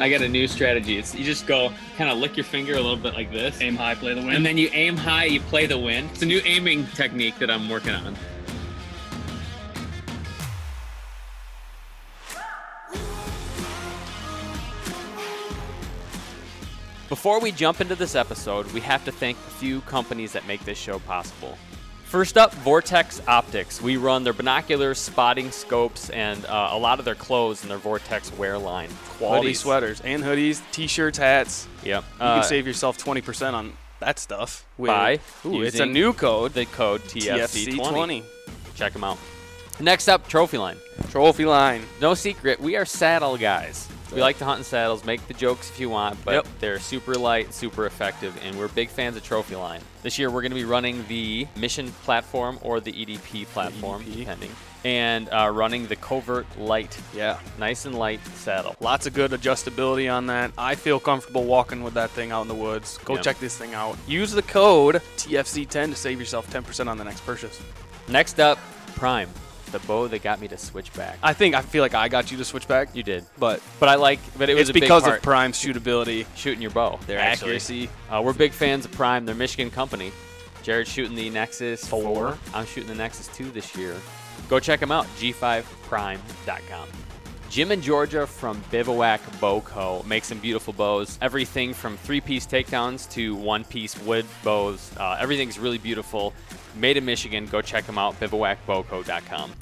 I got a new strategy. It's you just go kind of lick your finger a little bit like this, Aim high, play the wind. and then you aim high, you play the wind. It's a new aiming technique that I'm working on. Before we jump into this episode, we have to thank a few companies that make this show possible. First up, Vortex Optics. We run their binoculars, spotting scopes, and uh, a lot of their clothes in their Vortex wear line. Quality Hoodies. sweaters and hoodies, t-shirts, hats. Yep. You Uh, can save yourself 20% on that stuff. With, By Ooh, it's a new code. the code TFC20. TFC20. Check them out. Next up, Trophy Line. Trophy line. No secret, we are saddle guys. We like to hunt in saddles, make the jokes if you want, but Yep. they're super light, super effective, and we're big fans of Trophy Line. This year, we're going to be running the Mission platform or the EDP platform, EDP. depending, and uh, running the Covert Light, Yeah. nice and light saddle. Lots of good adjustability on that. I feel comfortable walking with that thing out in the woods. Go Yeah. check this thing out. Use the code TFC10 to save yourself 10% on the next purchase. Next up, Prime, the bow that got me to switch back. I think I feel like I got you to switch back, You did, but but I like, but it was it's a big because of Prime's shootability, shooting your bow. their accuracy. Uh, we're big fans of Prime. They're Michigan company. Jared's shooting the Nexus 4. I'm shooting the Nexus 2 this year. Go check them out, g5prime.com. Jim and Georgia from Bivouac Bow Co. make some beautiful bows. Everything from three-piece takedowns to one-piece wood bows. Uh, everything's really beautiful. Made in Michigan. Go check them out, bivouacbowco.com.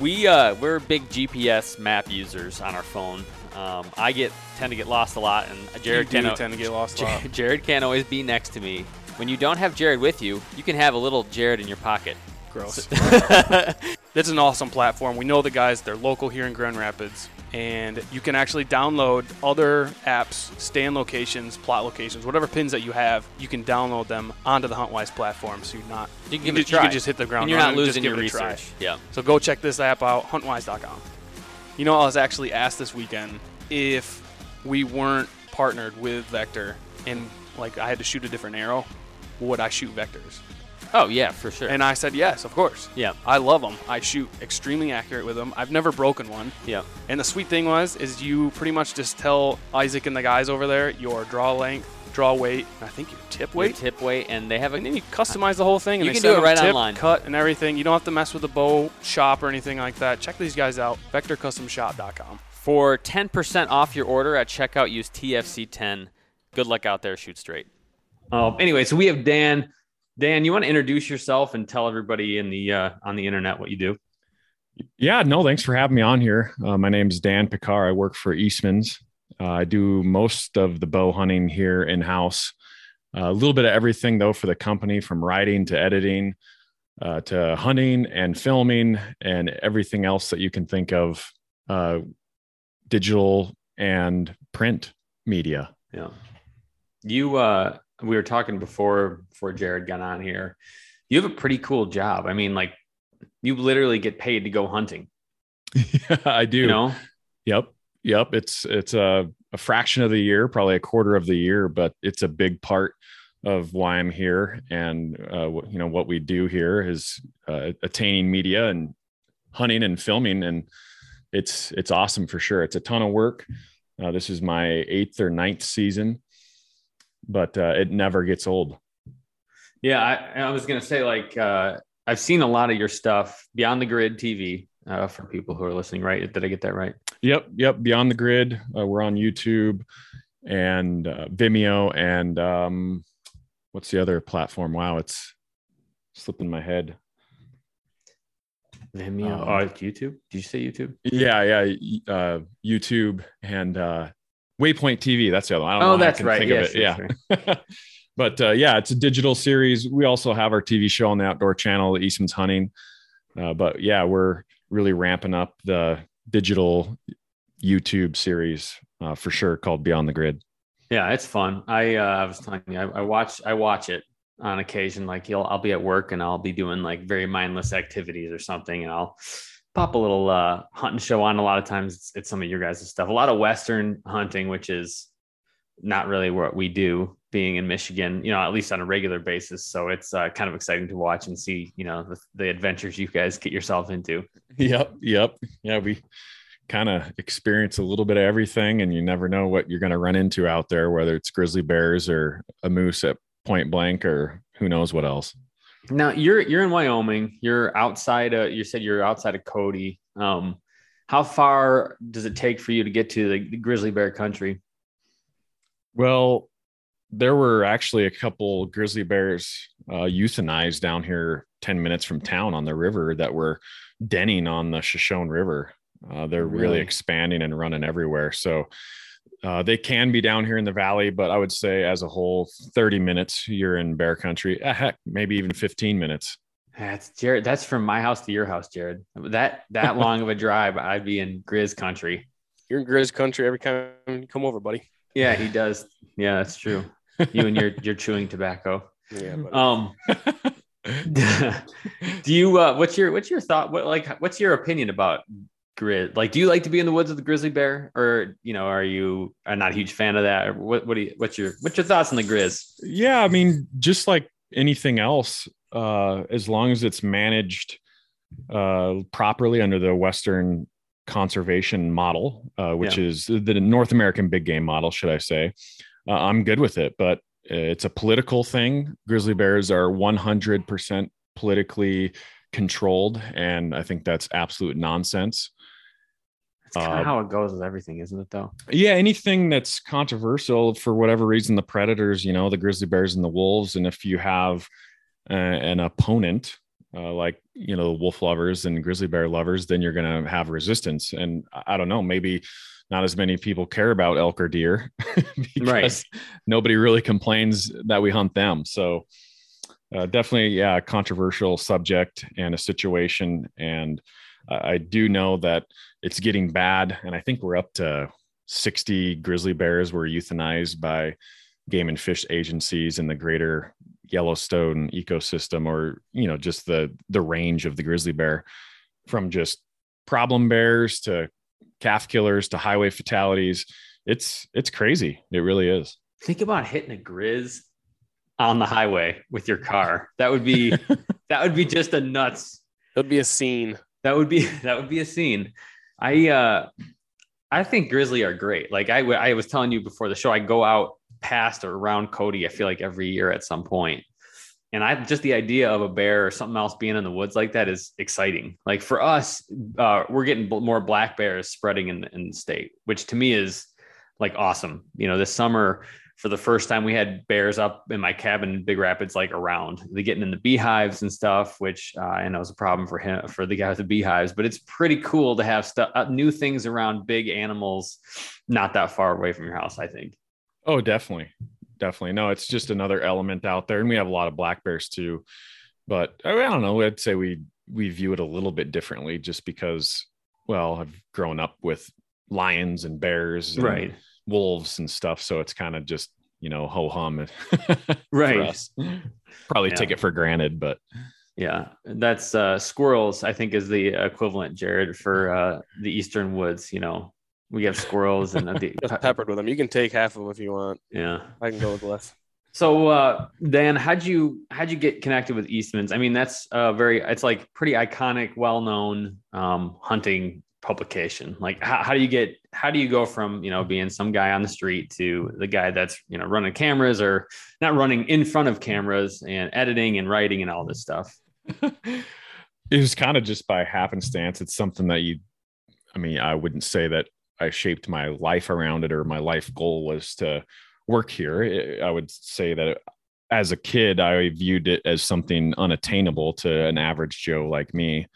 We uh, we're big GPS map users on our phone. Um, I get tend to get lost a lot, and Jared can tend to get lost a lot. Jared, Jared can't always be next to me. When you don't have Jared with you, you can have a little Jared in your pocket. Gross. That's an awesome platform. We know the guys, they're local here in Grand Rapids, and you can actually download other apps, stand locations, plot locations, whatever pins that you have, you can download them onto the Huntwise platform so you're not You can you just- you can just hit the ground and you're not losing your it a try. research. Yeah. So go check this app out, huntwise.com. You know, I was actually asked this weekend if we weren't partnered with Vector and like I had to shoot a different arrow, would I shoot Vectors? Oh yeah, for sure. And I said yes, of course. yeah, I love them. I shoot extremely accurate with them. I've never broken one. yeah. And the sweet thing was, is you pretty much just tell Isaac and the guys over there your draw length, draw weight, and I think your tip Your weight. tip weight, and they have a And then you customize the whole thing. And You they can do it right tip, online. cut, and everything. You don't have to mess with the bow shop or anything like that. Check these guys out. VectorCustomShop.com. for 10% off your order at checkout. Use TFC10. Good luck out there. Shoot straight. Um, anyway, so we have Dan. Dan, you want to introduce yourself and tell everybody in the uh, on the internet what you do? Yeah, no, thanks for having me on here. Uh, my name is Dan Pickar. I work for Eastman's. Uh, I do most of the bow hunting here in house. a little bit of everything, though, for the company from writing to editing uh, to hunting and filming and everything else that you can think of uh, digital and print media. Yeah. You uh we were talking before before Jared got on here. You have a pretty cool job. I mean, like you literally get paid to go hunting. yeah, I do. You know? Yep. Yep. It's it's a, a fraction of the year, probably a quarter of the year, but it's a big part of why I'm here. And uh, you know what we do here is uh, attaining media and hunting and filming, and it's it's awesome for sure. It's a ton of work. Uh, this is my eighth or ninth season, but uh, it never gets old. Yeah, I, I was gonna say like uh I've seen a lot of your stuff beyond the grid TV uh, for people who are listening. Right? Did I get that right? Yep, yep. Beyond the Grid, uh, we're on YouTube and uh, Vimeo, and um, what's the other platform? Wow, it's slipping my head. Vimeo. Oh, YouTube. Did you say YouTube? Yeah, yeah. Uh, YouTube and uh, Waypoint TV. That's the other one. I don't Oh, know that's can right. think Yeah, of it. sure, yeah. but uh, yeah, it's a digital series. We also have our TV show on the Outdoor Channel, the Eastman's Hunting. Uh, but yeah, we're really ramping up the digital YouTube series uh, for sure called Beyond the Grid. Yeah, it's fun. I uh, I was telling you, I, I watch I watch it on occasion. Like you'll I'll be at work and I'll be doing like very mindless activities or something, and I'll pop a little uh, hunting show on. A lot of times it's, it's some of your guys' stuff. A lot of Western hunting, which is not really what we do being in Michigan, you know, at least on a regular basis. So it's uh, kind of exciting to watch and see, you know, the, the adventures you guys get yourself into. Yep, yep. Yeah, we kind of experience a little bit of everything, and you never know what you're going to run into out there, whether it's grizzly bears or a moose at point blank or who knows what else. Now you're you're in Wyoming. You're outside. Of, you said you're outside of Cody. Um, how far does it take for you to get to the, the grizzly bear country? Well, there were actually a couple grizzly bears uh, euthanized down here 10 minutes from town on the river that were denning on the Shoshone River. Uh, they're really? really? expanding and running everywhere. So uh, they can be down here in the valley, but I would say as a whole, 30 minutes you're in bear country. Uh, heck, maybe even 15 minutes. That's Jared. That's from my house to your house, Jared. That that long of a drive, I'd be in Grizz country. You're in Grizz country every time you come over, buddy. Yeah, he does. Yeah, that's true. You and your your chewing tobacco. Yeah. Buddy. Um. do you? Uh, what's your What's your thought? What like? What's your opinion about grizz? Like, do you like to be in the woods with the grizzly bear, or you know, are you are not a huge fan of that? Or what? What do you? What's your What's your thoughts on the grizz? Yeah, I mean, just like anything else, uh, as long as it's managed uh, properly under the Western conservation model, uh, which yeah. is the North American big game model, should I say, uh, I'm good with it. But it's a political thing. Grizzly bears are 100% politically controlled, and I think that's absolute nonsense. That's kind of uh, how it goes with everything, isn't it? Though. Yeah, anything that's controversial for whatever reason, the predators, you know, the grizzly bears and the wolves, and if you have uh, an opponent uh, like you know wolf lovers and grizzly bear lovers, then you're going to have resistance. And I don't know, maybe not as many people care about elk or deer because right. nobody really complains that we hunt them. So uh, definitely, yeah, a controversial subject and a situation. And I do know that it's getting bad, and I think we're up to 60 grizzly bears were euthanized by game and fish agencies in the greater Yellowstone ecosystem or you know just the the range of the grizzly bear. From just problem bears to calf killers to highway fatalities it's it's crazy. It really is. Think about hitting a grizz on the highway with your car. That would be that would be just a nuts. That would be a scene that would be that would be a scene i uh i think grizzly are great like i i was telling you before the show i go out past or around Cody, I feel like every year at some. And I just the idea of a bear or something else being in the woods like that is exciting. Like for us, uh, we're getting more black bears spreading in in the state, which to me is like awesome. You know, this summer for the first time we had bears up in my cabin in Big Rapids, like around. They getting in the beehives and stuff, which uh, I know is a problem for him for the guy with the beehives. But it's pretty cool to have stuff, uh, new things around big animals, not that far away from your house. I think. Oh, definitely. Definitely. No, it's just another element out there. And we have a lot of black bears too. But I don't know. I'd say we we view it a little bit differently just because, well, I've grown up with lions and bears and right. Wolves and stuff. So it's kind of just, you know, ho hum. right. Probably yeah. take it for granted, but yeah, that's uh, squirrels. I think is the equivalent, Jared, for uh, the eastern woods. You know, we have squirrels and the, just peppered with them. You can take half of them if you want. Yeah, I can go with less. So uh, Dan, how'd you how'd you get connected with Eastman's? I mean, that's a very it's like pretty iconic, well known um, hunting publication. Like, how, how do you get how do you go from you know being some guy on the street to the guy that's you know running cameras or not running in front of cameras and editing and writing and all this stuff? it was kind of just by happenstance. It's something that you I mean, I wouldn't say that I shaped my life around it or my life goal was to work here. I would say that as a kid, I viewed it as something unattainable to an average Joe like me.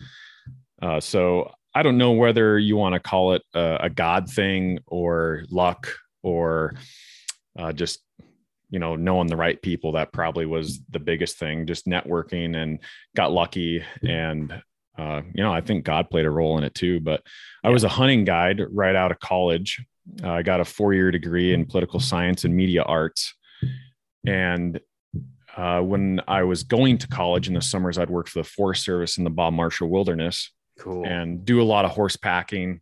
Uh, so I don't know whether you want to call it a, a God thing or luck or uh, just you know knowing the right people that probably was the biggest thing just networking and got lucky and uh, you know, I think God played a role in it too. But I was a hunting guide right out of college. Uh, I got a four year degree in political science and media arts. And uh, when I was going to college in the summers, I'd work for the Forest Service in the Bob Marshall Wilderness. Cool. And do a lot of horse packing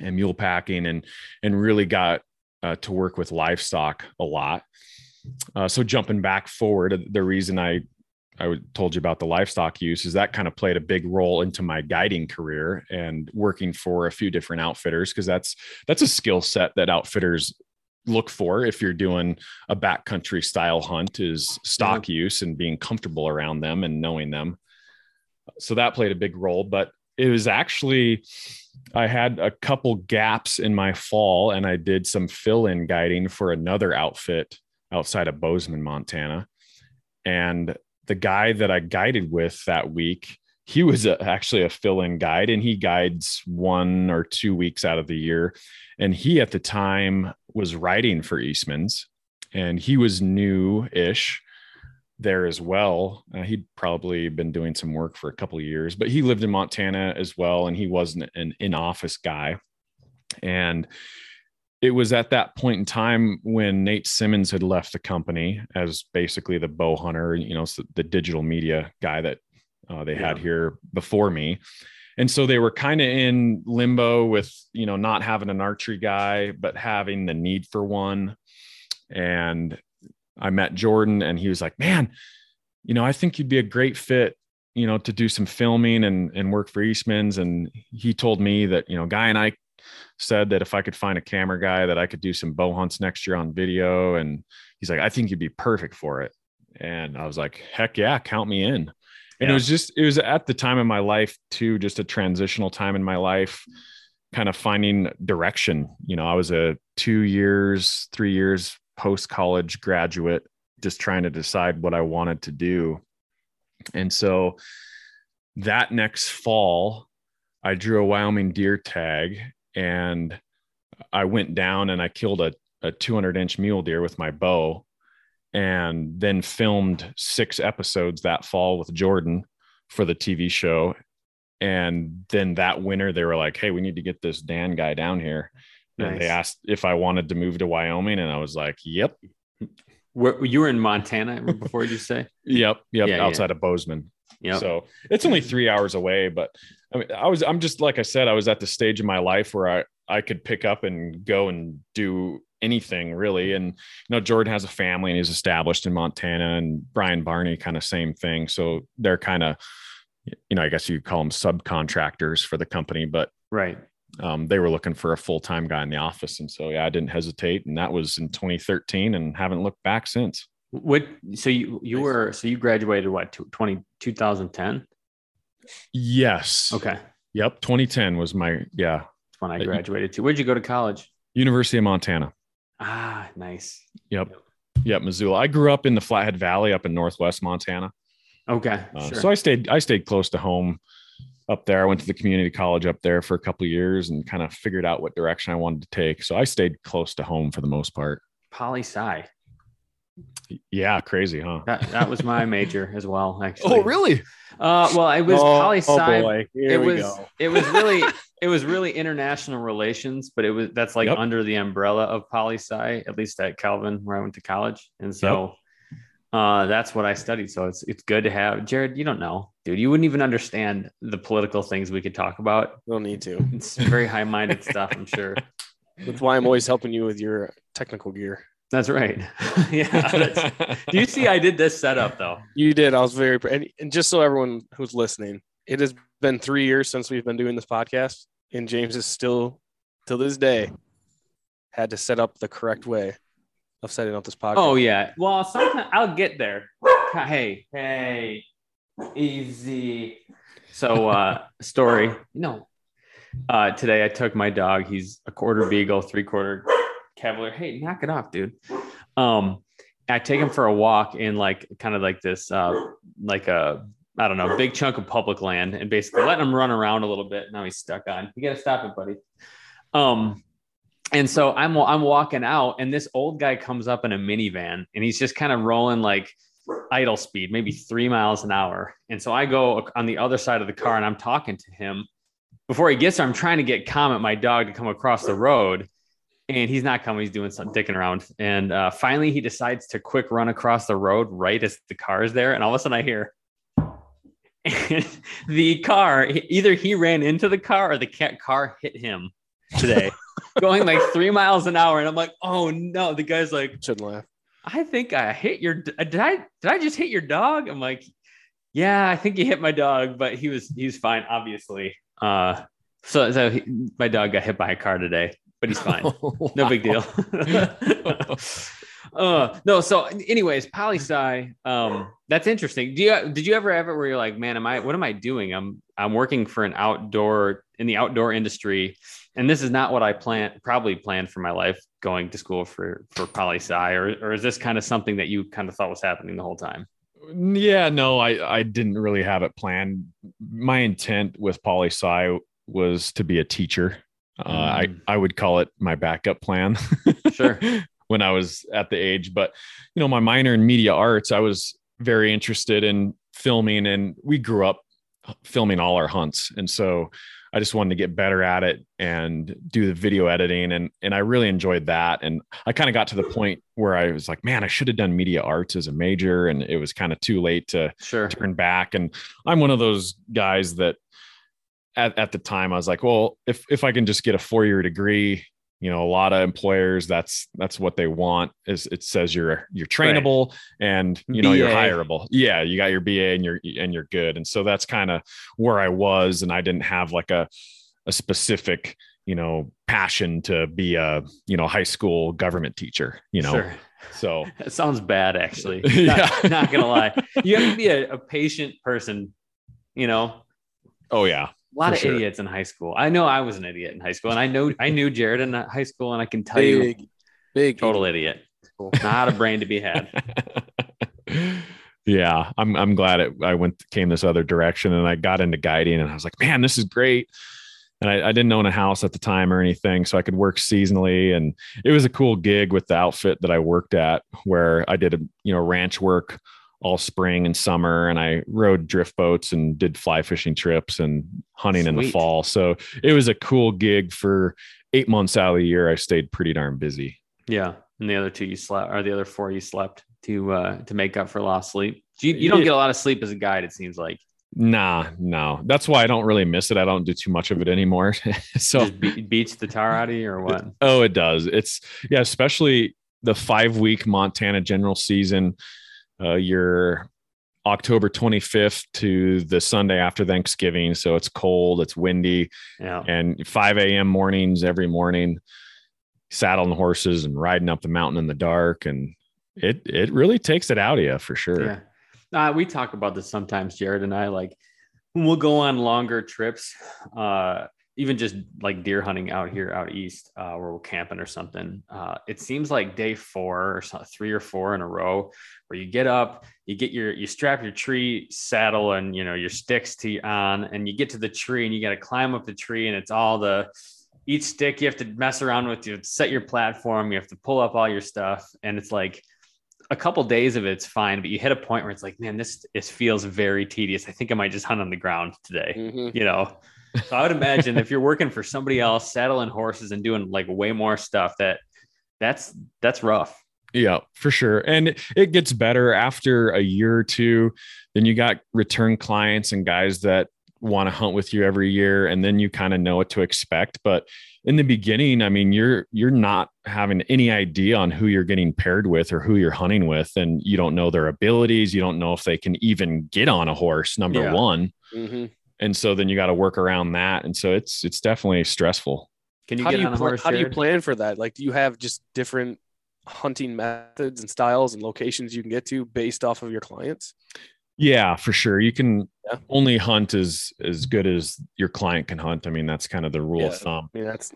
and mule packing and and really got uh, to work with livestock a lot. Uh, so jumping back forward, the reason I I told you about the livestock use is that kind of played a big role into my guiding career and working for a few different outfitters because that's that's a skill set that outfitters look for if you're doing a backcountry style hunt is stock yeah. use and being comfortable around them and knowing them. So that played a big role, but it was actually I had a couple gaps in my fall and I did some fill-in guiding for another outfit outside of Bozeman, Montana. And the guy that I guided with that week, he was a, actually a fill in guide and he guides one or two weeks out of the year. And he at the time was writing for Eastman's and he was new ish there as well. Uh, he'd probably been doing some work for a couple of years, but he lived in Montana as well. And he wasn't an in office guy. And it was at that point in time when Nate Simmons had left the company as basically the bow hunter, you know, the digital media guy that uh, they yeah. had here before me. And so they were kind of in limbo with, you know, not having an archery guy, but having the need for one. And I met Jordan and he was like, man, you know, I think you'd be a great fit, you know, to do some filming and, and work for Eastman's. And he told me that, you know, Guy and I said that if I could find a camera guy that I could do some bow hunts next year on video. And he's like, I think you'd be perfect for it. And I was like, heck yeah, count me in. And yeah. it was just, it was at the time in my life too, just a transitional time in my life, kind of finding direction. You know, I was a two years, three years post college graduate, just trying to decide what I wanted to do. And so that next fall, I drew a Wyoming deer tag and I went down and I killed a, a 200 inch mule deer with my bow and then filmed six episodes that fall with Jordan for the TV show. And then that winter, they were like, Hey, we need to get this Dan guy down here. Nice. And they asked if I wanted to move to Wyoming. And I was like, Yep. Where, you were in Montana before you say? yep. Yep. Yeah, outside yeah. of Bozeman. Yeah. So it's only three hours away, but I mean, I was, I'm just, like I said, I was at the stage in my life where I, I could pick up and go and do anything really. And, you know, Jordan has a family and he's established in Montana and Brian Barney kind of same thing. So they're kind of, you know, I guess you call them subcontractors for the company, but right. Um, they were looking for a full-time guy in the office. And so, yeah, I didn't hesitate. And that was in 2013 and haven't looked back since. What, so you, you were, so you graduated what, 20, 2010? Yes. Okay. Yep. 2010 was my yeah. That's when I graduated too. Where'd you go to college? University of Montana. Ah, nice. Yep. Yep. Missoula. I grew up in the Flathead Valley up in Northwest Montana. Okay. Uh, sure. So I stayed I stayed close to home up there. I went to the community college up there for a couple years and kind of figured out what direction I wanted to take. So I stayed close to home for the most part. Poli sci. Yeah, crazy, huh? That, that was my major as well. Actually. Oh, really? Uh, well, it was oh, poli sci. Oh it was. Go. It was really. it was really international relations, but it was that's like yep. under the umbrella of poli sci, at least at Calvin, where I went to college, and so. Yep. Uh, that's what I studied. So it's it's good to have Jared. You don't know, dude. You wouldn't even understand the political things we could talk about. We'll need to. It's very high minded stuff. I'm sure. That's why I'm always helping you with your technical gear. That's right. yeah. do you see? I did this setup though. You did. I was very, and, and just so everyone who's listening, it has been three years since we've been doing this podcast, and James is still, till this day, had to set up the correct way of setting up this podcast. Oh yeah. Well, sometimes I'll get there. Hey, hey, easy. So, uh, story. You know, uh, today I took my dog. He's a quarter beagle, three quarter Cavalier, hey, knock it off, dude. Um, I take him for a walk in like kind of like this, uh, like a I don't know, big chunk of public land, and basically letting him run around a little bit. Now he's stuck on. You gotta stop it, buddy. Um, and so I'm I'm walking out, and this old guy comes up in a minivan, and he's just kind of rolling like idle speed, maybe three miles an hour. And so I go on the other side of the car, and I'm talking to him. Before he gets there, I'm trying to get Comet, my dog, to come across the road and he's not coming. He's doing some dicking around. And uh, finally, he decides to quick run across the road right as the car is there. And all of a sudden, I hear the car. Either he ran into the car or the car hit him today, going like three miles an hour. And I'm like, oh no. The guy's like, shouldn't laugh. I think I hit your did I did I just hit your dog? I'm like, yeah, I think you hit my dog, but he was he's fine, obviously. Uh, so so he, my dog got hit by a car today, but he's fine. No big deal. uh, no. So, anyways, poli sci. Um, that's interesting. Do you did you ever have it where you're like, man, am I? What am I doing? I'm I'm working for an outdoor in the outdoor industry, and this is not what I plan probably planned for my life going to school for for poli sci, or or is this kind of something that you kind of thought was happening the whole time? Yeah, no, I I didn't really have it planned. My intent with poli sci was to be a teacher. Uh, I Mm. I would call it my backup plan. Sure. when I was at the age, but you know, my minor in media arts, I was very interested in filming, and we grew up filming all our hunts, and so I just wanted to get better at it and do the video editing, and and I really enjoyed that. And I kind of got to the point where I was like, man, I should have done media arts as a major, and it was kind of too late to Sure. turn back. And I'm one of those guys that at, at the time I was like, well, if if I can just get a four year degree, you know, a lot of employers that's that's what they want is it says you're you're trainable and you know you're hireable. Yeah, you got your BA and you're and you're good. And so that's kind of where I was, and I didn't have like a a specific you know passion to be a you know high school government teacher you know Sure. so That sounds bad, actually. Yeah. Not, not gonna lie. You have to be a, a patient person. You know, oh yeah a lot For of sure. idiots in high school. I know I was an idiot in high school, and I know I knew Jared in high school, and I can tell you, Big, big. total idiot. Not a brain to be had. yeah, I'm I'm glad it I went came this other direction and I got into guiding and I was like, man, this is great. And I, I didn't own a house at the time or anything, so I could work seasonally. And it was a cool gig with the outfit that I worked at, where I did a you know ranch work all spring and summer, and I rode drift boats and did fly fishing trips and hunting in the fall. So it was a cool gig for eight months out of the year. I stayed pretty darn busy. Yeah, and the other two you slept, or the other four you slept to uh to make up for lost sleep. You, you don't get a lot of sleep as a guide. It seems like Nah, no. That's why I don't really miss it. I don't do too much of it anymore. so be- beats the tar out of you, or what? oh, it does. It's yeah, especially the five week Montana general season. Uh, you're October 25th to the Sunday after Thanksgiving. So it's cold, it's windy, Yeah, and 5 a.m. mornings every morning, saddling horses and riding up the mountain in the dark. And it it really takes it out of you for sure. Yeah. Uh, we talk about this sometimes, Jared and I. Like we'll go on longer trips, uh, even just like deer hunting out here out east, uh, where we're camping or something. Uh, it seems like day four or so, three or four in a row, where you get up, you get your, you strap your tree saddle and you know your sticks to on, and you get to the tree and you got to climb up the tree, and it's all the each stick you have to mess around with. You set your platform, you have to pull up all your stuff, and it's like a couple days of it's fine, but you hit a point where it's like, man, this this feels very tedious. I think I might just hunt on the ground today. Mhm. You know. So I would imagine if you're working for somebody else, saddling horses and doing like way more stuff, that that's that's rough. Yeah, for sure. And it gets better after a year or two. Then you got return clients and guys that want to hunt with you every year and then you kind of know what to expect, but in the beginning, I mean, you're you're not having any idea on who you're getting paired with or who you're hunting with and you don't know their abilities, you don't know if they can even get on a horse number Yeah. 1. Mhm. And so then you got to work around that and so it's it's definitely stressful. Can you How get do you on a horse? how do you plan for that? Like, do you have just different hunting methods and styles and locations you can get to based off of your clients? Yeah, for sure. You can Yeah. only hunt as as good as your client can hunt. I mean, that's kind of the rule of thumb. I mean, that's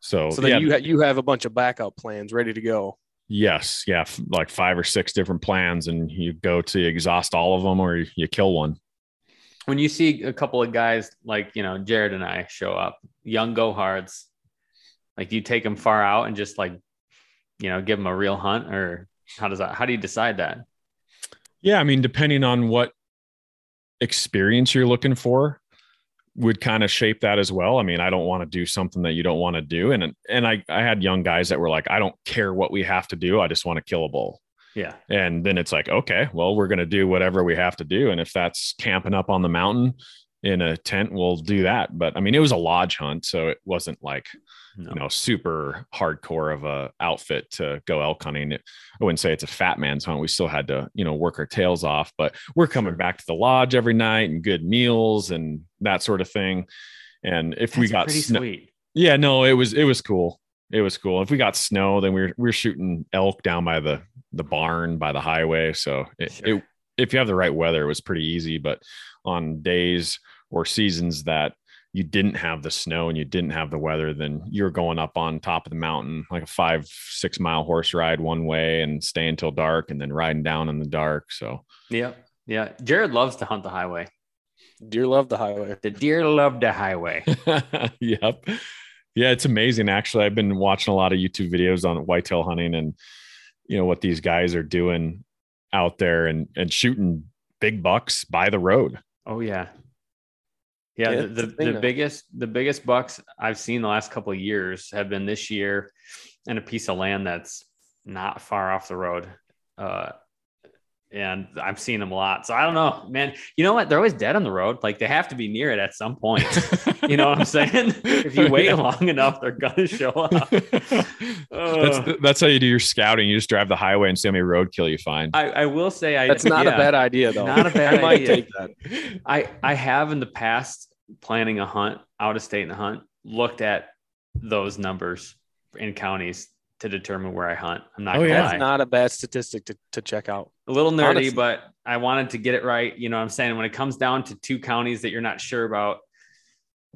So, so then yeah, you ha- you have a bunch of backup plans ready to go. yes, yeah, f- like five or six different plans, and you go to exhaust all of them, or you, you kill one. When you see a couple of guys like you know Jared and I show up, young go hards, like you take them far out and just like you know give them a real hunt, or how does that? How do you decide that? Yeah, I mean, depending on what experience you're looking for, would kind of shape that as well. I mean, I don't want to do something that you don't want to do, and and I I had young guys that were like, I don't care what we have to do, I just want to kill a bull. Yeah, And then it's like, okay, well, we're going to do whatever we have to do. And if that's camping up on the mountain in a tent, we'll do that. But I mean, it was a lodge hunt. So it wasn't like, No. you know super hardcore of a outfit to go elk hunting. I wouldn't say it's a fat man's hunt. We still had to you know work our tails off, but we're coming back to the lodge every night and good meals and that sort of thing. And if we got sweet. yeah, no, it was it was cool. It was cool. If we got snow, then we were we were shooting elk down by the the barn by the highway. So it, Sure. it if you have the right weather, it was pretty easy. But on days or seasons that you didn't have the snow and you didn't have the weather, then you're going up on top of the mountain like a five six mile horse ride one way and staying till dark and then riding down in the dark. So Yeah. Yeah. Jared loves to hunt the highway. Deer love the highway. The deer love the highway. yep. Yeah, it's amazing. Actually, I've been watching a lot of YouTube videos on whitetail hunting and you know what these guys are doing out there and and shooting big bucks by the road. Oh yeah. Yeah, Yeah, the, it's the, the biggest the biggest bucks I've seen the last couple of years have been this year and a piece of land that's not far off the road. Uh and I'm seeing them a lot. So I don't know, man. You know what? They're always dead on the road. Like they have to be near it at some point. You know what I'm saying? if you wait Yeah. long enough, they're gonna show up. that's that's how you do your scouting. You just drive the highway and see how many roadkill you find. I, I will say I That's not yeah. a bad idea, though. Not a bad I might idea. take that. I I have in the past planning a hunt out of state in a hunt looked at those numbers in counties to determine where I hunt. I'm not Oh, yeah. lie. That's not a bad statistic to, to check out. a little nerdy, honestly. but I wanted to get it right. You know what I'm saying? When it comes down to two counties that you're not sure about,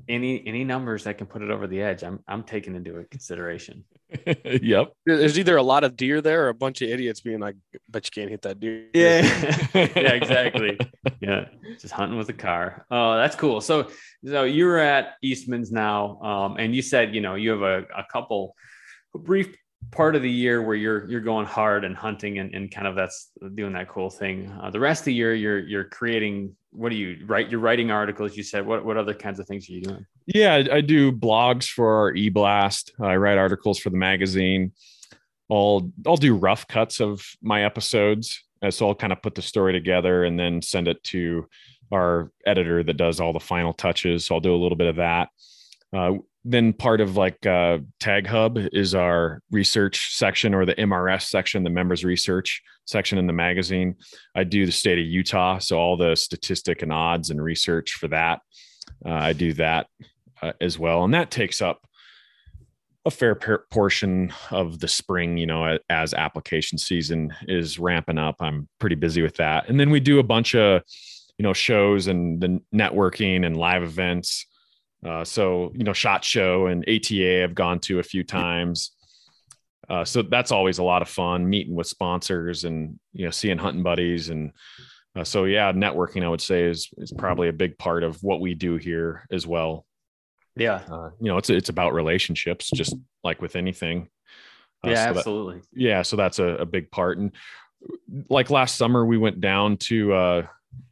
any any numbers that can put it over the edge, I'm I'm taking into consideration. yep. There's either a lot of deer there or a bunch of idiots being like, "Bet you can't hit that deer." yeah, yeah. exactly. Yeah, just hunting with a car. Oh, that's cool. So, so you're at Eastman's now, um, and you said you know you have a, a couple, a brief part of the year where you're you're going hard and hunting and, and kind of that's doing that cool thing. Uh, the rest of the year you're you're creating. What do you write? You're writing articles. You said what what other kinds of things are you doing? Yeah, I, do blogs for our e-blast. I write articles for the magazine. I'll I'll do rough cuts of my episodes. Uh, so I'll kind of put the story together and then send it to our editor that does all the final touches. So I'll do a little bit of that. Uh, then part of like uh, Tag Hub is our research section or the MRS section, the members research section in the magazine. I do the state of Utah, so all the statistic and odds and research for that. Uh, I do that uh, as well, and that takes up a fair portion of the spring. You know, as application season is ramping up, I'm pretty busy with that. And then we do a bunch of you know shows and the networking and live events. Uh, so you know, Shot Show and ATA I've gone to a few times. Uh, so that's always a lot of fun meeting with sponsors and you know seeing hunting buddies and uh, so yeah networking i would say is is probably a big part of what we do here as well. Yeah, uh, you know it's it's about relationships just like with anything. Uh, yeah, so that- absolutely. yeah so that's a, a big part. And like last summer we went down to uh,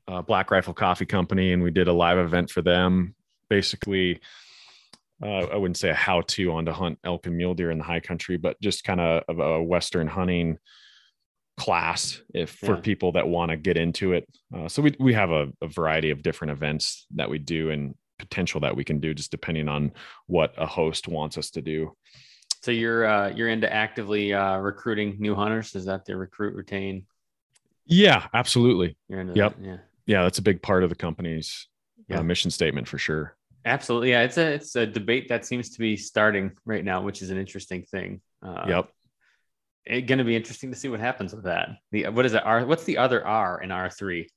uh, black rifle coffee company and we did a live event for them basically uh, i wouldn't say a how-to on to hunt elk and mule deer in the high country but just kind of of a western hunting class if for Yeah. people that want to get into it uh, so we, we have a, a variety of different events that we do and potential that we can do just depending on what a host wants us to do So you're uh, you're into actively uh, recruiting new hunters. Is that the recruit retain? yeah absolutely You're into Yep. that? Yeah. yeah that's a big part of the company's Yeah. uh, mission statement for sure Absolutely. Yeah. It's a it's a debate that seems to be starting right now, which is an interesting thing. Uh, yep It's going to be interesting to see what happens with that. The what is it? R. What's the other R in R three?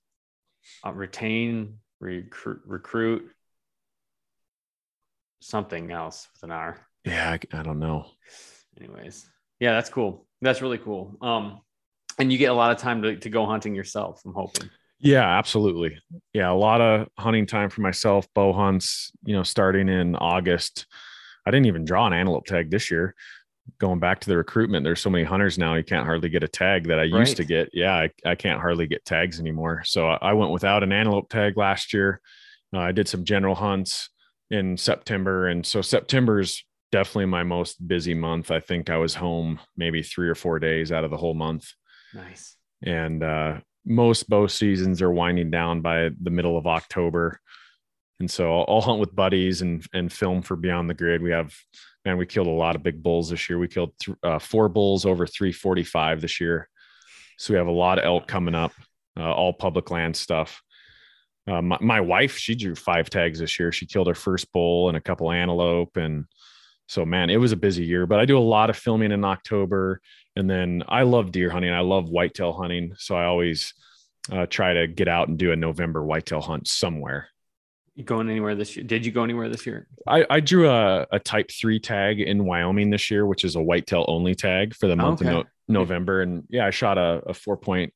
Uh, retain, recruit, recruit, something else with an R. yeah I, I don't know Anyways, yeah, that's cool. That's really cool. Um, and you get a lot of time to, to go hunting yourself. I'm hoping. Yeah absolutely. Yeah a lot of hunting time for myself bow hunts you know starting in august. I didn't even draw an antelope tag this year. Going back to the recruitment there's so many hunters now you can't hardly get a tag that i used to get. Yeah I, I can't hardly get tags anymore. So I, I went without an antelope tag last year. Uh, i did some general hunts in september and so september's definitely my most busy month. I think i was home maybe three or four days out of the whole month. Nice. and uh, most bow seasons are winding down by the middle of October. and so I'll, I'll hunt with buddies and and film for Beyond the Grid. We have man, we killed a lot of big bulls this year. We killed th- uh, four bulls over 345 this year, so we have a lot of elk coming up, uh, all public land stuff. Uh, my, my wife, she drew five tags this year. She killed her first bull and a couple antelope, and so man, it was a busy year. But I do a lot of filming in October, and then I love deer hunting. I love whitetail hunting, so I always uh, try to get out and do a November whitetail hunt somewhere. You going anywhere this year? Did you go anywhere this year? I, I drew a, a type three tag in Wyoming this year, which is a whitetail only tag for the month Okay. of no, November. And yeah, I shot a, a four point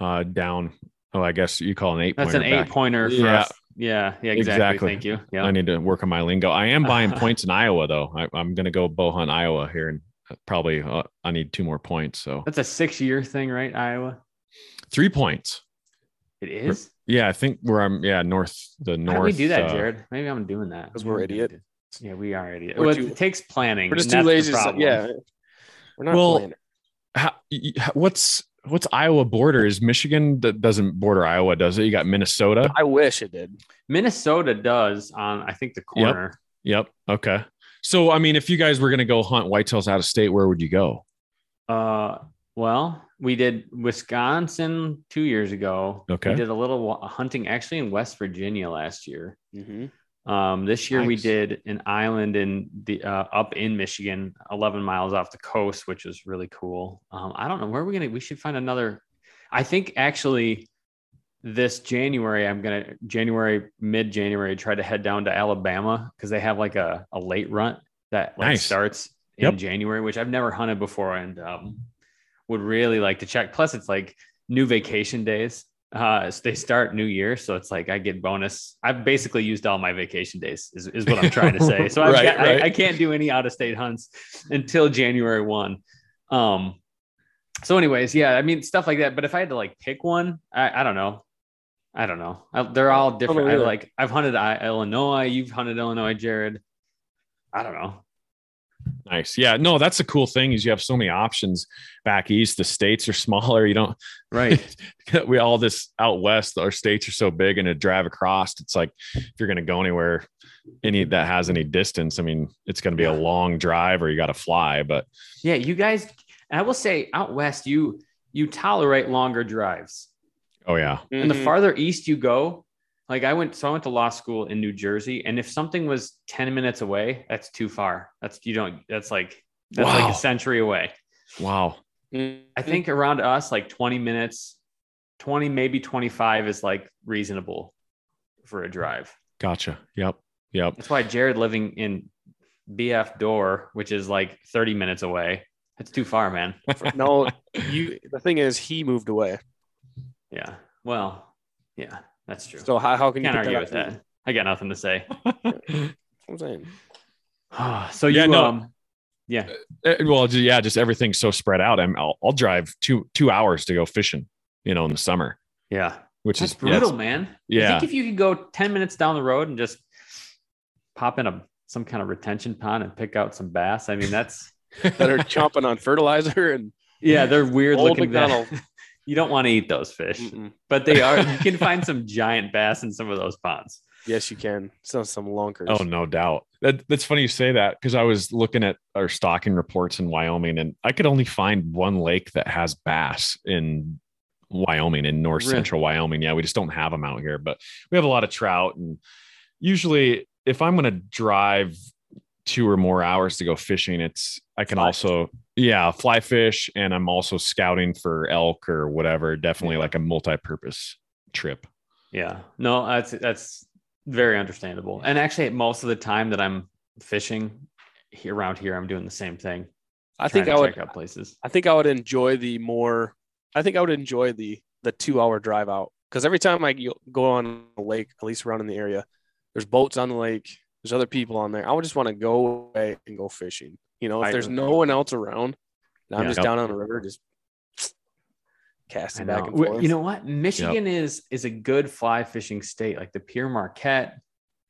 uh, down. Oh, I guess you call an eight. That's an eight back. pointer. For Yeah. us. Yeah. Yeah. Exactly. Exactly. Thank you. Yeah. I need to work on my lingo. I am buying points in Iowa though. I, I'm going to go bow hunt Iowa here and probably uh, I need two more points. So That's a six year thing, right? Iowa. three points. It is. Yeah, I think where I'm. Yeah, north the north. How do we do that, uh, Jared? Maybe I'm doing that because we're Maybe I'm idiot. Yeah, we are idiot. Well, too- it takes planning. We're just too lazy. to- problem. yeah, we're not Well, playing. how, y- y- what's what's Iowa border? Is Michigan that doesn't border Iowa? Does it? You got Minnesota. I wish it did. Minnesota does on I think the corner. Yep. Okay. So I mean, if you guys were going to go hunt whitetails out of state, where would you go? Uh, well, we did Wisconsin two years ago. Okay. We did a little hunting actually in West Virginia last year. Mm-hmm. Um, this year we did an island in the uh, up in Michigan, 11 miles off the coast, which was really cool. Um, I don't know where we're gonna. We should find another. I think actually this January I'm gonna January mid January try to head down to Alabama because they have like a, a late run that like Nice. starts in Yep. January, which I've never hunted before and um, would really like to check. Plus, it's like new vacation days. Uh, they start new year, so it's like I get bonus. I've basically used all my vacation days, is, is what I'm trying to say. So Right, got, right. I, I can't do any out of state hunts until January one. Um, so, anyways, yeah, I mean stuff like that. But if I had to like pick one, I, I don't know. I don't know. I, they're all different. I like I've hunted I, Illinois. You've hunted Illinois, Jared. I don't know. Nice. Yeah. No, that's the cool thing is you have so many options back east. The states are smaller. You don't. Right. we all this out west. Our states are so big, and to drive across, it's like if you're going to go anywhere, any that has any distance. I mean, it's going to be a long drive, or you got to fly. But Yeah, you guys. I will say, out west, you you tolerate longer drives. oh yeah, And the Mhm. farther east you go, like I went, so I went to law school in New Jersey, and if something was ten minutes away, that's too far. That's you don't. That's like that's like a century away. wow. Mhm. I think around us, like twenty minutes, twenty maybe twenty five is like reasonable for a drive. Gotcha. Yep. Yep. That's why Jared living in BF Door, which is like thirty minutes away, it's too far, man. no, you. The thing is, he moved away. Yeah. Well, yeah, that's true. So how, how can you Can't pick argue with up? that. I got nothing to say. I'm saying. so you Yeah, no. um yeah. Uh, well, yeah, just everything's so spread out. I'm, I'll, I'll drive two two hours to go fishing, you know, in the summer, Yeah. which That's is yeah, it's- brutal, man. I Yeah, think if you could go 10 minutes down the road and just pop in a some kind of retention pond and pick out some bass. I mean, that's That are chomping on fertilizer and yeah, they're weird Old looking. McDonald. you don't want to eat those fish, Mm-mm. but they are you can find some giant bass in some of those ponds. yes, you can. So some lunkers. Oh, no doubt. That, that's funny you say that because I was looking at our stocking reports in Wyoming and I could only find one lake that has bass in Wyoming, in north Really? central Wyoming. Yeah, we just don't have them out here, but we have a lot of trout. And usually, if I'm going to drive two or more hours to go fishing, it's I can also, yeah, fly fish. And I'm also scouting for elk or whatever. Definitely like a multi purpose trip. Yeah. No, that's that's very understandable. And actually most of the time that I'm fishing here around here, I'm doing the same thing. I think I would. check out places. I think I would enjoy the more. I think I would enjoy the the two hour drive out because every time I go- go on a lake, at least around in the area, there's boats on the lake. There's other people on there. I would just want to go away and go fishing. You know, if I there's no one else around, and I'm Yeah. just Yep. down on the river, just casting back and forth. You know what? Michigan is is a good fly fishing state. Like the Pere Marquette,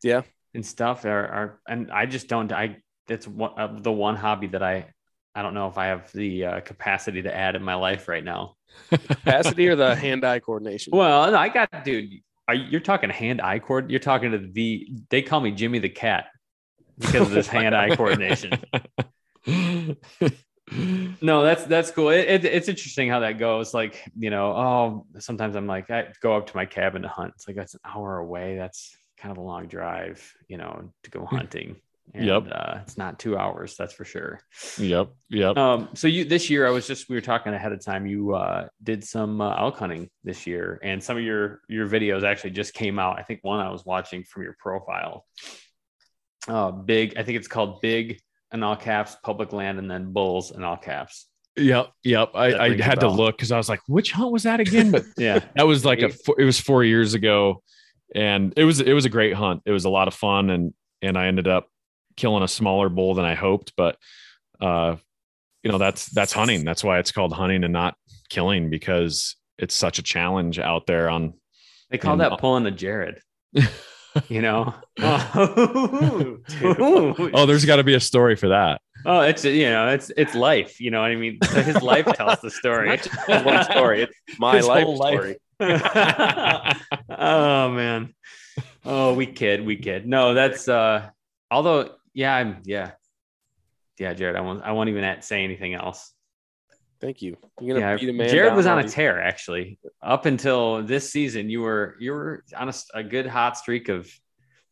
Yeah. and stuff are, are and I just don't. I that's one uh, the one hobby that I I don't know if I have the uh, capacity to add in my life right now. capacity or the hand eye coordination. Well, I got dude. Are you, you're talking hand-eye cord? You're talking to the. They call me Jimmy the Cat because of this hand-eye coordination. No, that's that's cool. It, it, it's interesting how that goes. Like you know, oh, sometimes I'm like, I go up to my cabin to hunt. It's like that's an hour away. That's kind of a long drive, you know, to go hunting. And, Yep. Uh, it's not two hours, that's for sure. Yep. Yep. Um, so you this year, I was just we were talking ahead of time. You uh, did some uh, elk hunting this year, and some of your your videos actually just came out. I think one I was watching from your profile. Uh, big, I think it's called Big in all caps, public land, and then Bulls in all caps. Yep. Yep. I, I had to look because I was like, which hunt was that again? But Yeah, that was like a four, it was four years ago, and it was it was a great hunt. It was a lot of fun, and and I ended up killing a smaller bull than I hoped, but uh, you know that's that's hunting. That's why it's called hunting and not killing because it's such a challenge out there on they call And- that pulling a Jared. you know, oh, oh there's got to be a story for that Oh, it's you know, it's it's life. You know what I mean? His life tells the story. Not one story. It's my His life whole life. story. oh man. Oh, we kid, we kid. No, that's uh although yeah, I'm yeah. Yeah, Jared, I won't I won't even say anything else. Thank you. You're gonna Yeah, beat a man. Jared was on a tear actually. Up until this season, you were you were on a good hot streak of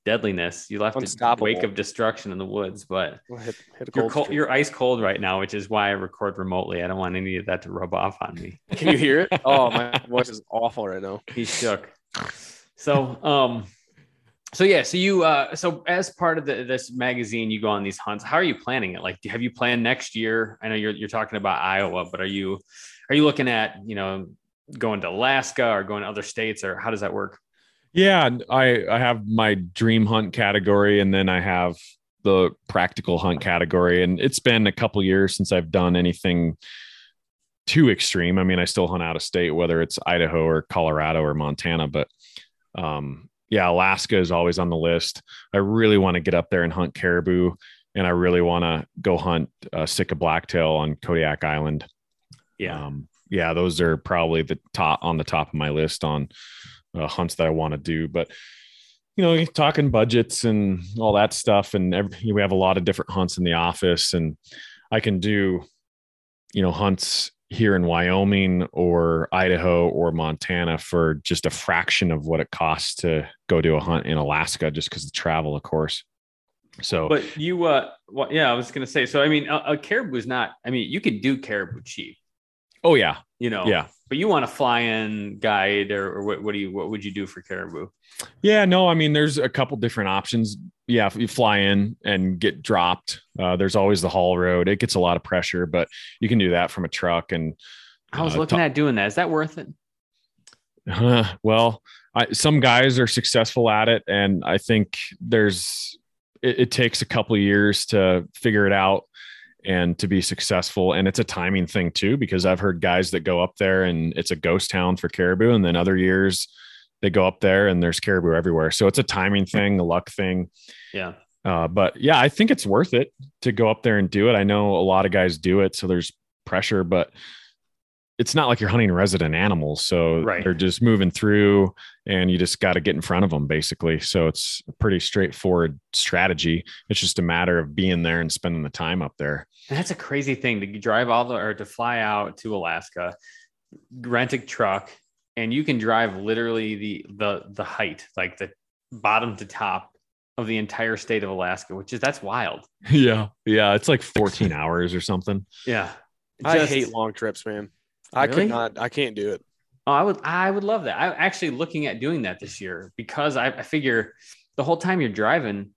deadliness. You left a wake of destruction in the woods, but Hit, hit a you're cold you're ice cold right now, which is why I record remotely. I don't want any of that to rub off on me. Can you hear it? Oh, my voice is awful right now. He's shook. So, um, so yeah, so you, uh, so as part of the, this magazine, you go on these hunts. How are you planning it? Like, have you planned next year? I know you're you're talking about Iowa, but are you are you looking at you know going to Alaska or going to other states, or how does that work? yeah i i have my dream hunt category and then i have the practical hunt category and it's been a couple years since i've done anything too extreme i mean i still hunt out of state whether it's idaho or colorado or montana but um yeah alaska is always on the list. I really want to get up there and hunt caribou and i really want to go hunt uh, sitka blacktail on kodiak island. Yeah, um, yeah, those are probably the top on the top of my list on uh, hunts that I want to do. But you know, talking budgets and all that stuff, and every, we have a lot of different hunts in the office, and I can do, you know, hunts here in Wyoming or Idaho or Montana for just a fraction of what it costs to go do a hunt in Alaska, just because of travel, of course. So, but you, uh, well, yeah, I was gonna say. So, I mean, a, a caribou is not. I mean, you could do caribou cheap, oh yeah, you know. yeah. But you want to fly in guide, or, or what? What do you? What would you do for caribou? Yeah, no, I mean, there's a couple different options. Yeah, you fly in and get dropped, uh, there's always the haul road. It gets a lot of pressure, but you can do that from a truck. And I was Uh, looking ta- at doing that. Is that worth it? uh, well, I, some guys are successful at it, and I think there's it, it takes a couple of years to figure it out and to be successful. And it's a timing thing too, because I've heard guys that go up there and it's a ghost town for caribou, and then other years they go up there and there's caribou everywhere. So it's a timing thing, a luck thing. Yeah. Uh, but yeah, I think it's worth it to go up there and do it. I know a lot of guys do it, so there's pressure, but it's not like you're hunting resident animals. So Right. they're just moving through and you just got to get in front of them basically. So it's a pretty straightforward strategy. It's just a matter of being there and spending the time up there. And that's a crazy thing to drive all the or to fly out to Alaska, rent a truck, and you can drive literally the the the height, like the bottom to top of the entire state of Alaska, which is that's wild. yeah. Yeah. It's like 14 hours or something. Yeah. I Just- hate long trips, man. I Really? could not. I can't do it. Oh, I would I would love that. I'm actually looking at doing that this year because I, I figure the whole time you're driving,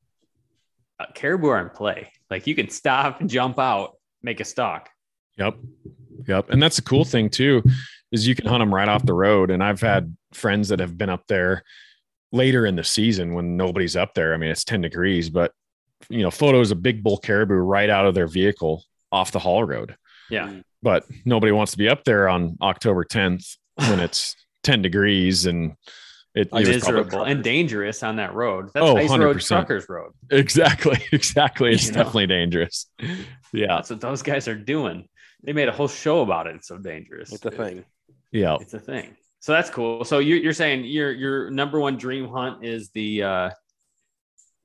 uh, caribou are in play. Like you can stop, and jump out, make a stalk. Yep. Yep. And that's the cool thing too, is you can hunt them right off the road. And I've had friends that have been up there later in the season when nobody's up there. I mean, it's 10 degrees, but you know, photos of big bull caribou right out of their vehicle off the haul road. Yeah. But nobody wants to be up there on October 10th when it's 10 degrees and it, it was miserable and dangerous on that road. That's Oh, ice road 100%. truckers road. exactly. Exactly. It's You know? definitely dangerous. Yeah. That's what those guys are doing. They made a whole show about it. It's so dangerous. It's a thing. Yeah. It's a thing. So that's cool. So you're, you're saying your your number one dream hunt is the uh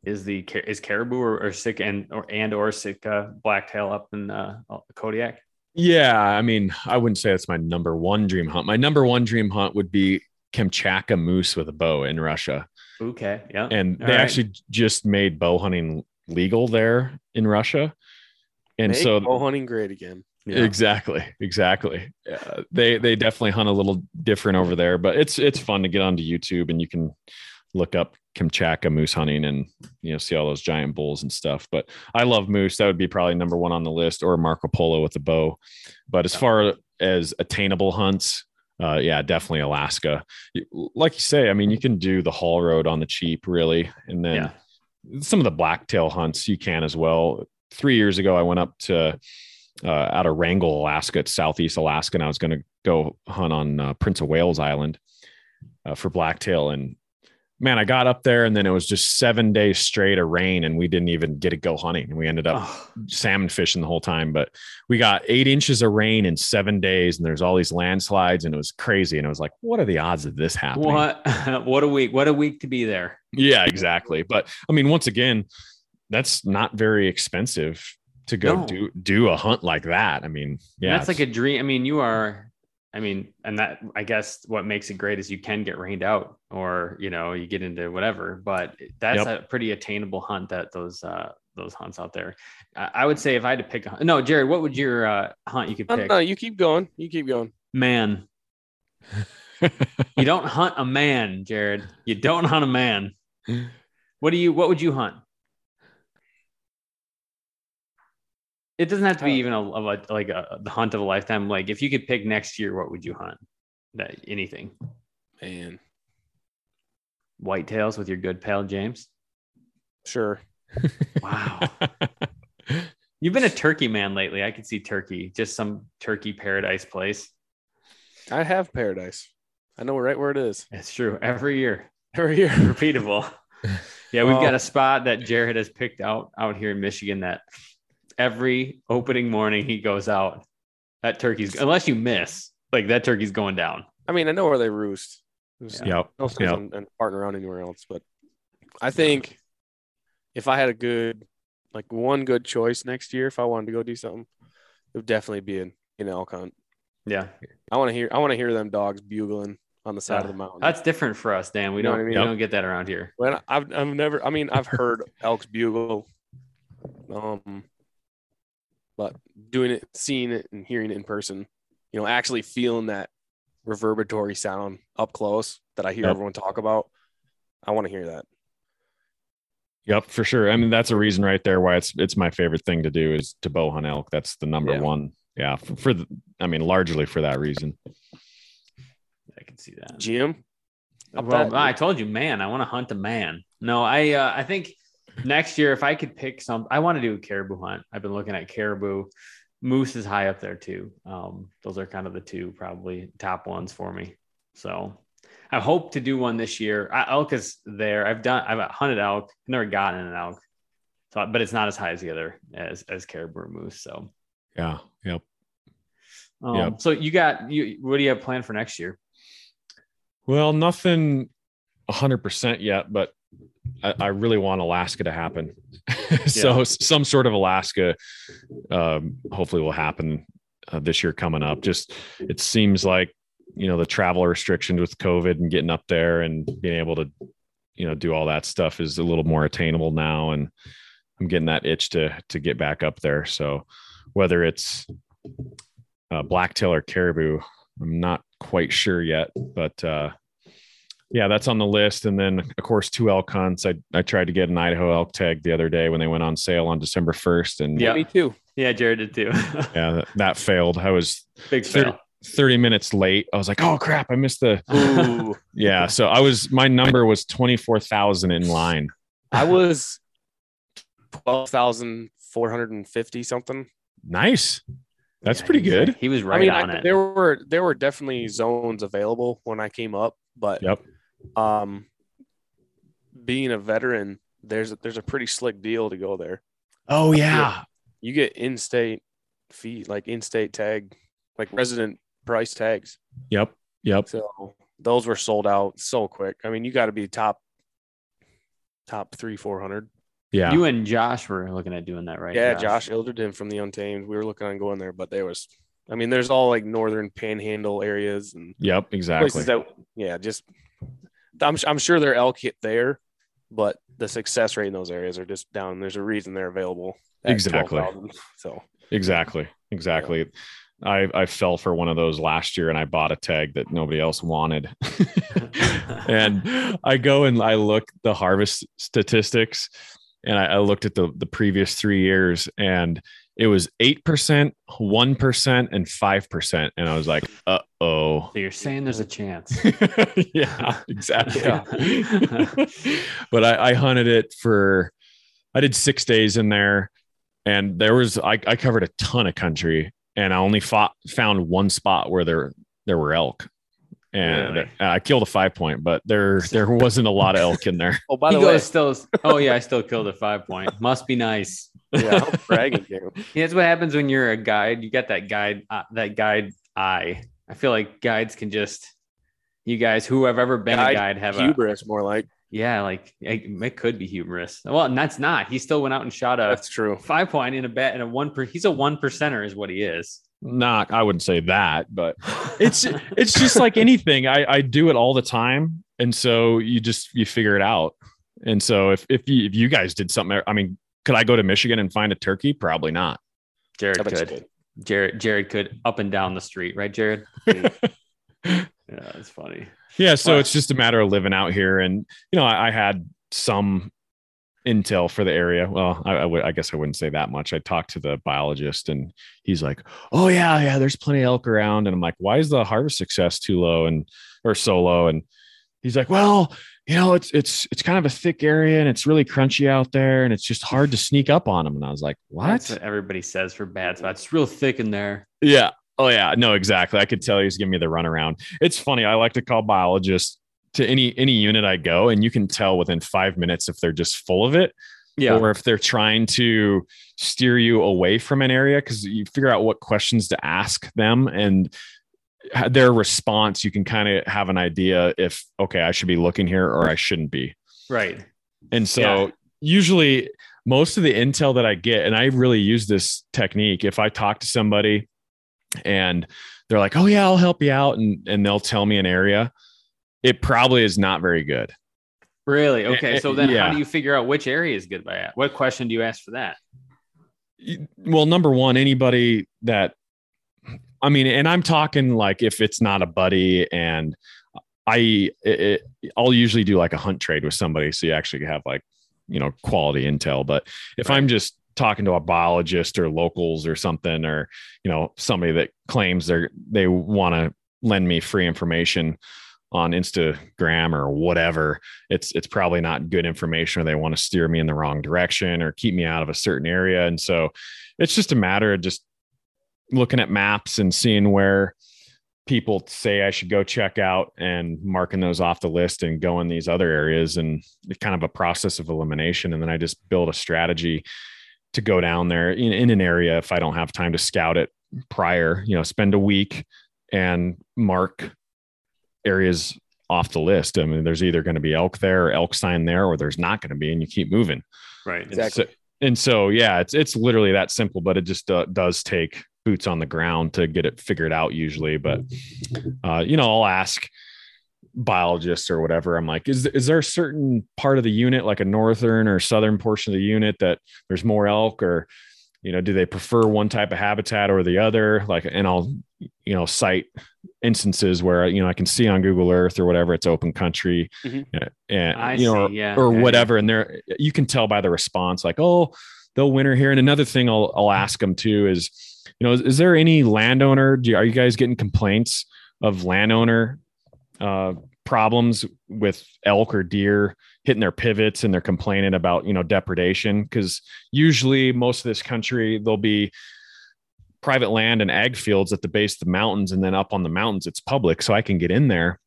is the is caribou or, or sick and or and or sick uh, blacktail up in uh Kodiak? Yeah, I mean, I wouldn't say it's my number one dream hunt. My number one dream hunt would be Kamchatka moose with a bow in Russia. Okay. Yeah. And All they right. actually just made bow hunting legal there in Russia. And Make so bow hunting great again. Yeah. Exactly, exactly. Uh, they they definitely hunt a little different over there, but it's it's fun to get onto YouTube and you can look up Kamchatka moose hunting and you know see all those giant bulls and stuff. But I love moose. That would be probably number one on the list, or Marco Polo with a bow. But as far as attainable hunts, uh, yeah, definitely Alaska. Like you say, I mean, you can do the haul road on the cheap, really, and then Yeah. some of the blacktail hunts you can as well. Three years ago, I went up to uh, out of Wrangell, Alaska, it's Southeast Alaska, and I was going to go hunt on uh, Prince of Wales Island uh, for blacktail. And man, I got up there, and then it was just seven days straight of rain, and we didn't even get to go hunting. And we ended up Oh, salmon fishing the whole time. But we got eight inches of rain in seven days, and there's all these landslides, and it was crazy. And I was like, what are the odds of this happening? what what a week! What a week to be there. Yeah, exactly. But I mean, once again, that's not very expensive to go No. do do a hunt like that. I mean, Yeah, yeah, that's like a dream. I mean, you are. I mean, and that I guess what makes it great is you can get rained out, or you know, you get into whatever. But that's a pretty attainable hunt. That those uh those hunts out there. I, I would say if I had to pick a no, Jared, what would your uh, hunt you could No, pick? no, you keep going. You keep going. Man, you don't hunt a man, Jared. You don't hunt a man. What do you? What would you hunt? It doesn't have to be Uh, even a, a like a the hunt of a lifetime. Like if you could pick next year, what would you hunt? That anything Man, whitetails with your good pal James. sure. Wow, you've been a turkey man lately. I could see turkey, just some turkey paradise place. I have paradise. I know right where it is. It's true. Every year, Every year. repeatable. Yeah, we've got Oh. a spot that Jared has picked out out here in Michigan that every opening morning he goes out. That turkey's unless you miss, like that turkey's going down. I mean, I know where they roost. There's yep. no sense Yep. in, in farting around anywhere else. But I think if I had a good, like one good choice next year, if I wanted to go do something, it would definitely be an, an elk hunt. Yeah, I want to hear. I want to hear them dogs bugling on the side of the mountain. that's different for us, Dan. We You don't what I we mean? don't get that around here. when I've I've never. I mean, I've heard elks bugle, um, but doing it, seeing it, and hearing it in person, you know, actually feeling that reverberatory sound up close that I hear Yep. everyone talk about. I want to hear that. Yep, for sure. I mean, that's a reason right there why it's it's my favorite thing to do is to bow hunt elk. That's the number Yeah. one. Yeah, for, for the, I mean, largely for that reason. I can see that. Jim, Well, that- I told you, man, I want to hunt a man. No, I uh, I think next year if I could pick some, I want to do a caribou hunt. I've been looking at caribou. Moose is high up there too. Um, those are kind of the two probably top ones for me. So I hope to do one this year. I, elk is there. I've done. I've hunted elk. Never gotten an elk. So, but it's not as high as the other as as caribou or moose. So, Yeah. Yep. um, Yep. so you got you. What do you have planned for next year? Well, nothing hundred percent yet, but I, I really want Alaska to happen. so s- some sort of Alaska, um, hopefully will happen uh, this year coming up. Just it seems like you know the travel restrictions with COVID and getting up there and being able to you know do all that stuff is a little more attainable now, and I'm getting that itch to to get back up there. So whether it's uh, blacktail or caribou, I'm not quite sure yet, but uh, yeah, that's on the list. And then, of course, two elk hunts. I, I tried to get an Idaho elk tag the other day when they went on sale on December 1st. And Yeah. me too. Yeah, Jared did too. yeah, that, that failed. I was Big Thirty- fail. 30 minutes late. I was like, oh crap, I missed the. Ooh, Yeah. So I was, my number was 24,000 in line. I was twelve thousand four hundred and fifty something. Nice. That's Yeah, pretty good. He was right I mean, on I, it. there were there were definitely zones available when I came up, but Yep. Um, being a veteran, there's a, there's a pretty slick deal to go there. Oh, yeah. You get in-state fee, like in-state tag, like resident price tags. Yep. Yep. So those were sold out so quick. I mean, you got to be top top three, four hundred. Yeah. You and Josh were looking at doing that, right? Yeah, Josh Ilderton from the Untamed. We were looking on going there, but there was, I mean, there's all like northern Panhandle areas and yep. Exactly. places that, yeah, just I'm I'm sure they're elk hit there, but the success rate in those areas are just down. There's a reason they're available. Exactly. 12,000. So Exactly. Exactly. I, I fell for one of those last year and I bought a tag that nobody else wanted. and I go and I look the harvest statistics and I, I looked at the, the previous three years and it was 8%, 1%, and 5%. And I was like, uh oh. So you're saying there's a chance. yeah, exactly. but I, I hunted it for, I did six days in there, and there was I, I covered a ton of country, and I only fought, found one spot where there there were elk, and Really? I killed a five point, but there there wasn't a lot of elk in there. oh by he the way, goes still. Oh yeah, I still killed a five point. Must be nice. Yeah, I'm bragging here. Yeah, that's what happens when you're a guide. You got that guide, uh, that guide eye. I feel like guides can just, you guys who have ever been Guide a guide have a, Hubris, more like yeah, like it, it could be humorous. Well, and that's not. He still went out and shot a that's true. five point in a bet and a one per. He's a one percenter, is what he is. Not, I wouldn't say that, but it's it's just like anything. I I do it all the time, and so you just you figure it out. And so if if you if you guys did something, I mean, could I go to Michigan and find a turkey? Probably not. Jared I could. Jared Jared could up and down the street, right, Jared? yeah, that's funny. Yeah, so Wow. it's just a matter of living out here, and you know, I, I had some intel for the area. Well, I, I would, I guess I wouldn't say that much. I talked to the biologist, and he's like, "Oh yeah, yeah, there's plenty of elk around," and I'm like, "Why is the harvest success too low and or so low?" And he's like, "Well, you know, it's it's it's kind of a thick area, and it's really crunchy out there, and it's just hard to sneak up on them." And I was like, That's "What?" what everybody says for bad spots. It's real thick in there. Yeah. Oh yeah. No, exactly. I could tell he's giving me the runaround. It's funny. I like to call biologists to any any unit I go, and you can tell within five minutes if they're just full of it Yeah. or if they're trying to steer you away from an area because you figure out what questions to ask them and their response you can kind of have an idea if okay i should be looking here or i shouldn't be right. and so Yeah. usually most of the intel that I get, and I really use this technique, if I talk to somebody and they're like, Oh yeah, I'll help you out, and, and they'll tell me an area, it probably is not very good. Really? Okay. So then Yeah. how do you figure out which area is good by that? What question do you ask for that? Well, number one, anybody that I mean, and I'm talking like if it's not a buddy and I it, I'll usually do like a hunt trade with somebody so you actually have like you know quality intel. But if i'm just talking to a biologist or locals or something or you know somebody that claims they're they want to lend me free information on instagram or whatever it's it's probably not good information or they want to steer me in the wrong direction or keep me out of a certain area. And so it's just a matter of just looking at maps and seeing where people say I should go check out and marking those off the list and go in these other areas and it's kind of a process of elimination. And then I just build a strategy to go down there in, in an area if I don't have time to scout it prior, you know, spend a week and mark areas off the list. I mean, there's either going to be elk there or elk sign there, or there's not going to be, and you keep moving. Right. And Exactly. so- And so, yeah, it's it's literally that simple, but it just uh, does take boots on the ground to get it figured out usually. But uh, you know, I'll ask biologists or whatever. I'm like, is is there a certain part of the unit, like a northern or southern portion of the unit, that there's more elk, or you know, do they prefer one type of habitat or the other? Like, and I'll you know cite instances where you know I can see on Google Earth or whatever it's open country, Mhm. and, and, I you know, see, yeah, or yeah, yeah. whatever, and there you can tell by the response, like, oh, they'll winter here. And another thing I'll I'll ask them too is, you know, is, is there any landowner? Do are you guys getting complaints of landowner uh, problems with elk or deer hitting their pivots and they're complaining about you know depredation? Because usually most of this country there'll be private land and ag fields at the base of the mountains, and then up on the mountains it's public, so I can get in there.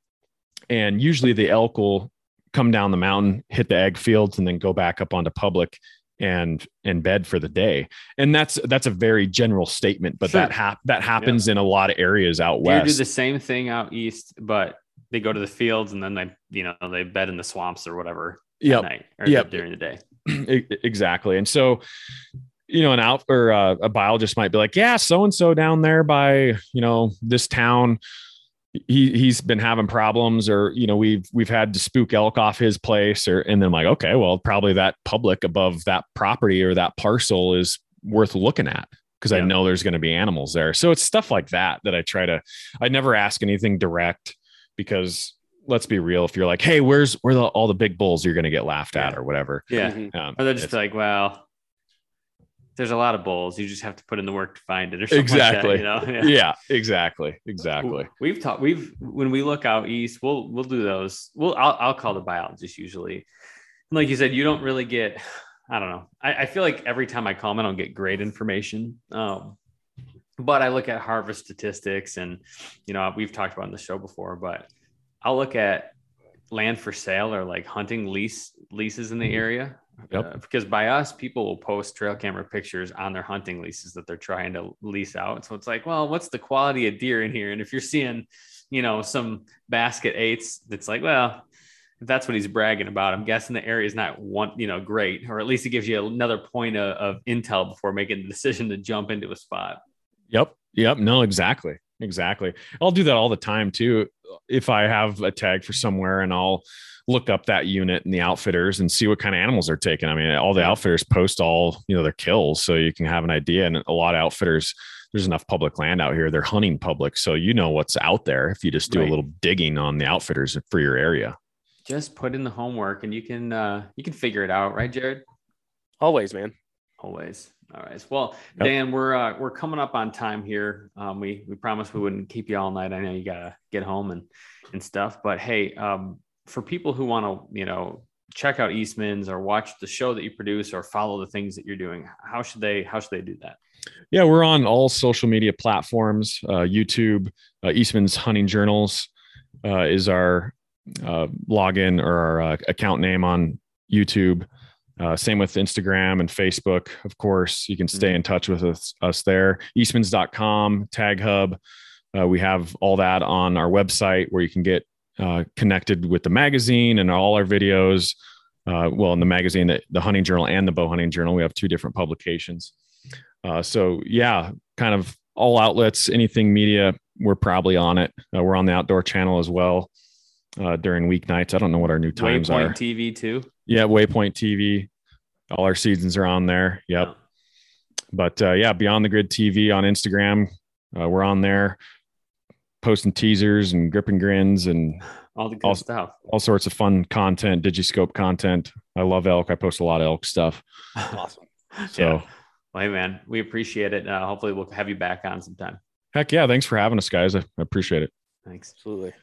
And usually the elk will come down the mountain, hit the ag fields, and then go back up onto public and in bed for the day. And that's that's a very general statement, but Sure. that hap- that happens in a lot of areas out west. you do the same thing out east, but they go to the fields and then they you know they bed in the swamps or whatever Yep. at night or Yep. during the day. Exactly. And so, you know, an out or uh, a biologist might be like, yeah, so and so down there by you know this town, he he's been having problems, or you know we've we've had to spook elk off his place, or and then I'm like, okay, well, probably that public above that property or that parcel is worth looking at because I know there's going to be animals there. So it's stuff like that that I try to. I never ask anything direct because let's be real. If you're like, hey, where's where the, all the big bulls, you're going to get laughed at or whatever. Yeah. Mhm. Um, Or they're just like, well, there's a lot of bulls. You just have to put in the work to find it or something Exactly. like that, you know? yeah, exactly, exactly. We've talked. We've when we look out east, we'll we'll do those. We'll I'll, I'll call the biologist usually. And like you said, you don't really get. I don't know. I, I feel like every time I call them, I don't get great information. Um, but I look at harvest statistics, and you know we've talked about in the show before. But I'll look at land for sale or like hunting lease leases in the area. Yep. Uh, because by us, people will post trail camera pictures on their hunting leases that they're trying to lease out. So it's like, well, what's the quality of deer in here? And if you're seeing, you know, some basket eights, it's like, well, if that's what he's bragging about, I'm guessing the area is not one, you know, great, or at least it gives you another point of, of intel before making the decision to jump into a spot. Yep, yep. No, exactly, exactly. I'll do that all the time too. If I have a tag for somewhere, and I'll look up that unit and the outfitters and see what kind of animals they're taking. I mean, all the outfitters post all you know their kills, so you can have an idea. And a lot of outfitters, there's enough public land out here. They're hunting public, so you know what's out there if you just do Right. a little digging on the outfitters for your area. Just put in the homework and you can uh you can figure it out, right, Jared? Always, man. Always. All right. Well, Yep. Dan, we're uh, we're coming up on time here. Um, we we promised we wouldn't keep you all night. I know you gotta get home and and stuff. But hey, um, for people who want to, you know, check out Eastman's or watch the show that you produce or follow the things that you're doing, how should they how should they do that? Yeah, we're on all social media platforms. Uh, YouTube, uh, Eastman's Hunting Journals uh, is our uh, login or our uh, account name on YouTube. Uh, same with Instagram and Facebook, of course. You can stay in touch with us, us there. Eastmans.com, Tag Hub. Uh, we have all that on our website where you can get uh, connected with the magazine and all our videos. Uh, well, in the magazine, the, the Hunting Journal and the Bow Hunting Journal, we have two different publications. Uh, so yeah, kind of all outlets, anything media, we're probably on it. Uh, we're on the outdoor channel as well uh, during weeknights. I don't know what our new times Waypoint are. TV too. Yeah, Waypoint TV. All our seasons are on there. Yep. Yeah. But uh, yeah, Beyond the Grid TV on Instagram. Uh, we're on there posting teasers and grip and grins and All the good Also- stuff. all sorts of fun content, Digiscope content. I love elk. I post a lot of elk stuff. Awesome. So Yeah. Well, hey man, we appreciate it. Uh, hopefully, we'll have you back on sometime. heck yeah, thanks for having us, guys. I I appreciate it. Thanks. Absolutely.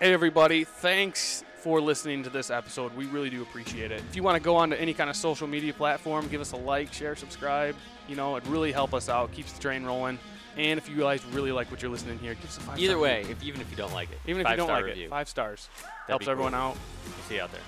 Hey, everybody. Thanks for listening to this episode. We really do appreciate it. If you want to go on to any kind of social media platform, give us a like, share, subscribe. You know, it really help us out, keeps the train rolling. And if you guys really like what you're listening here, give us a five Either way, if even if you don't like it, even if you don't like review. it, five stars That'd helps everyone cool. out. We'll see you out there.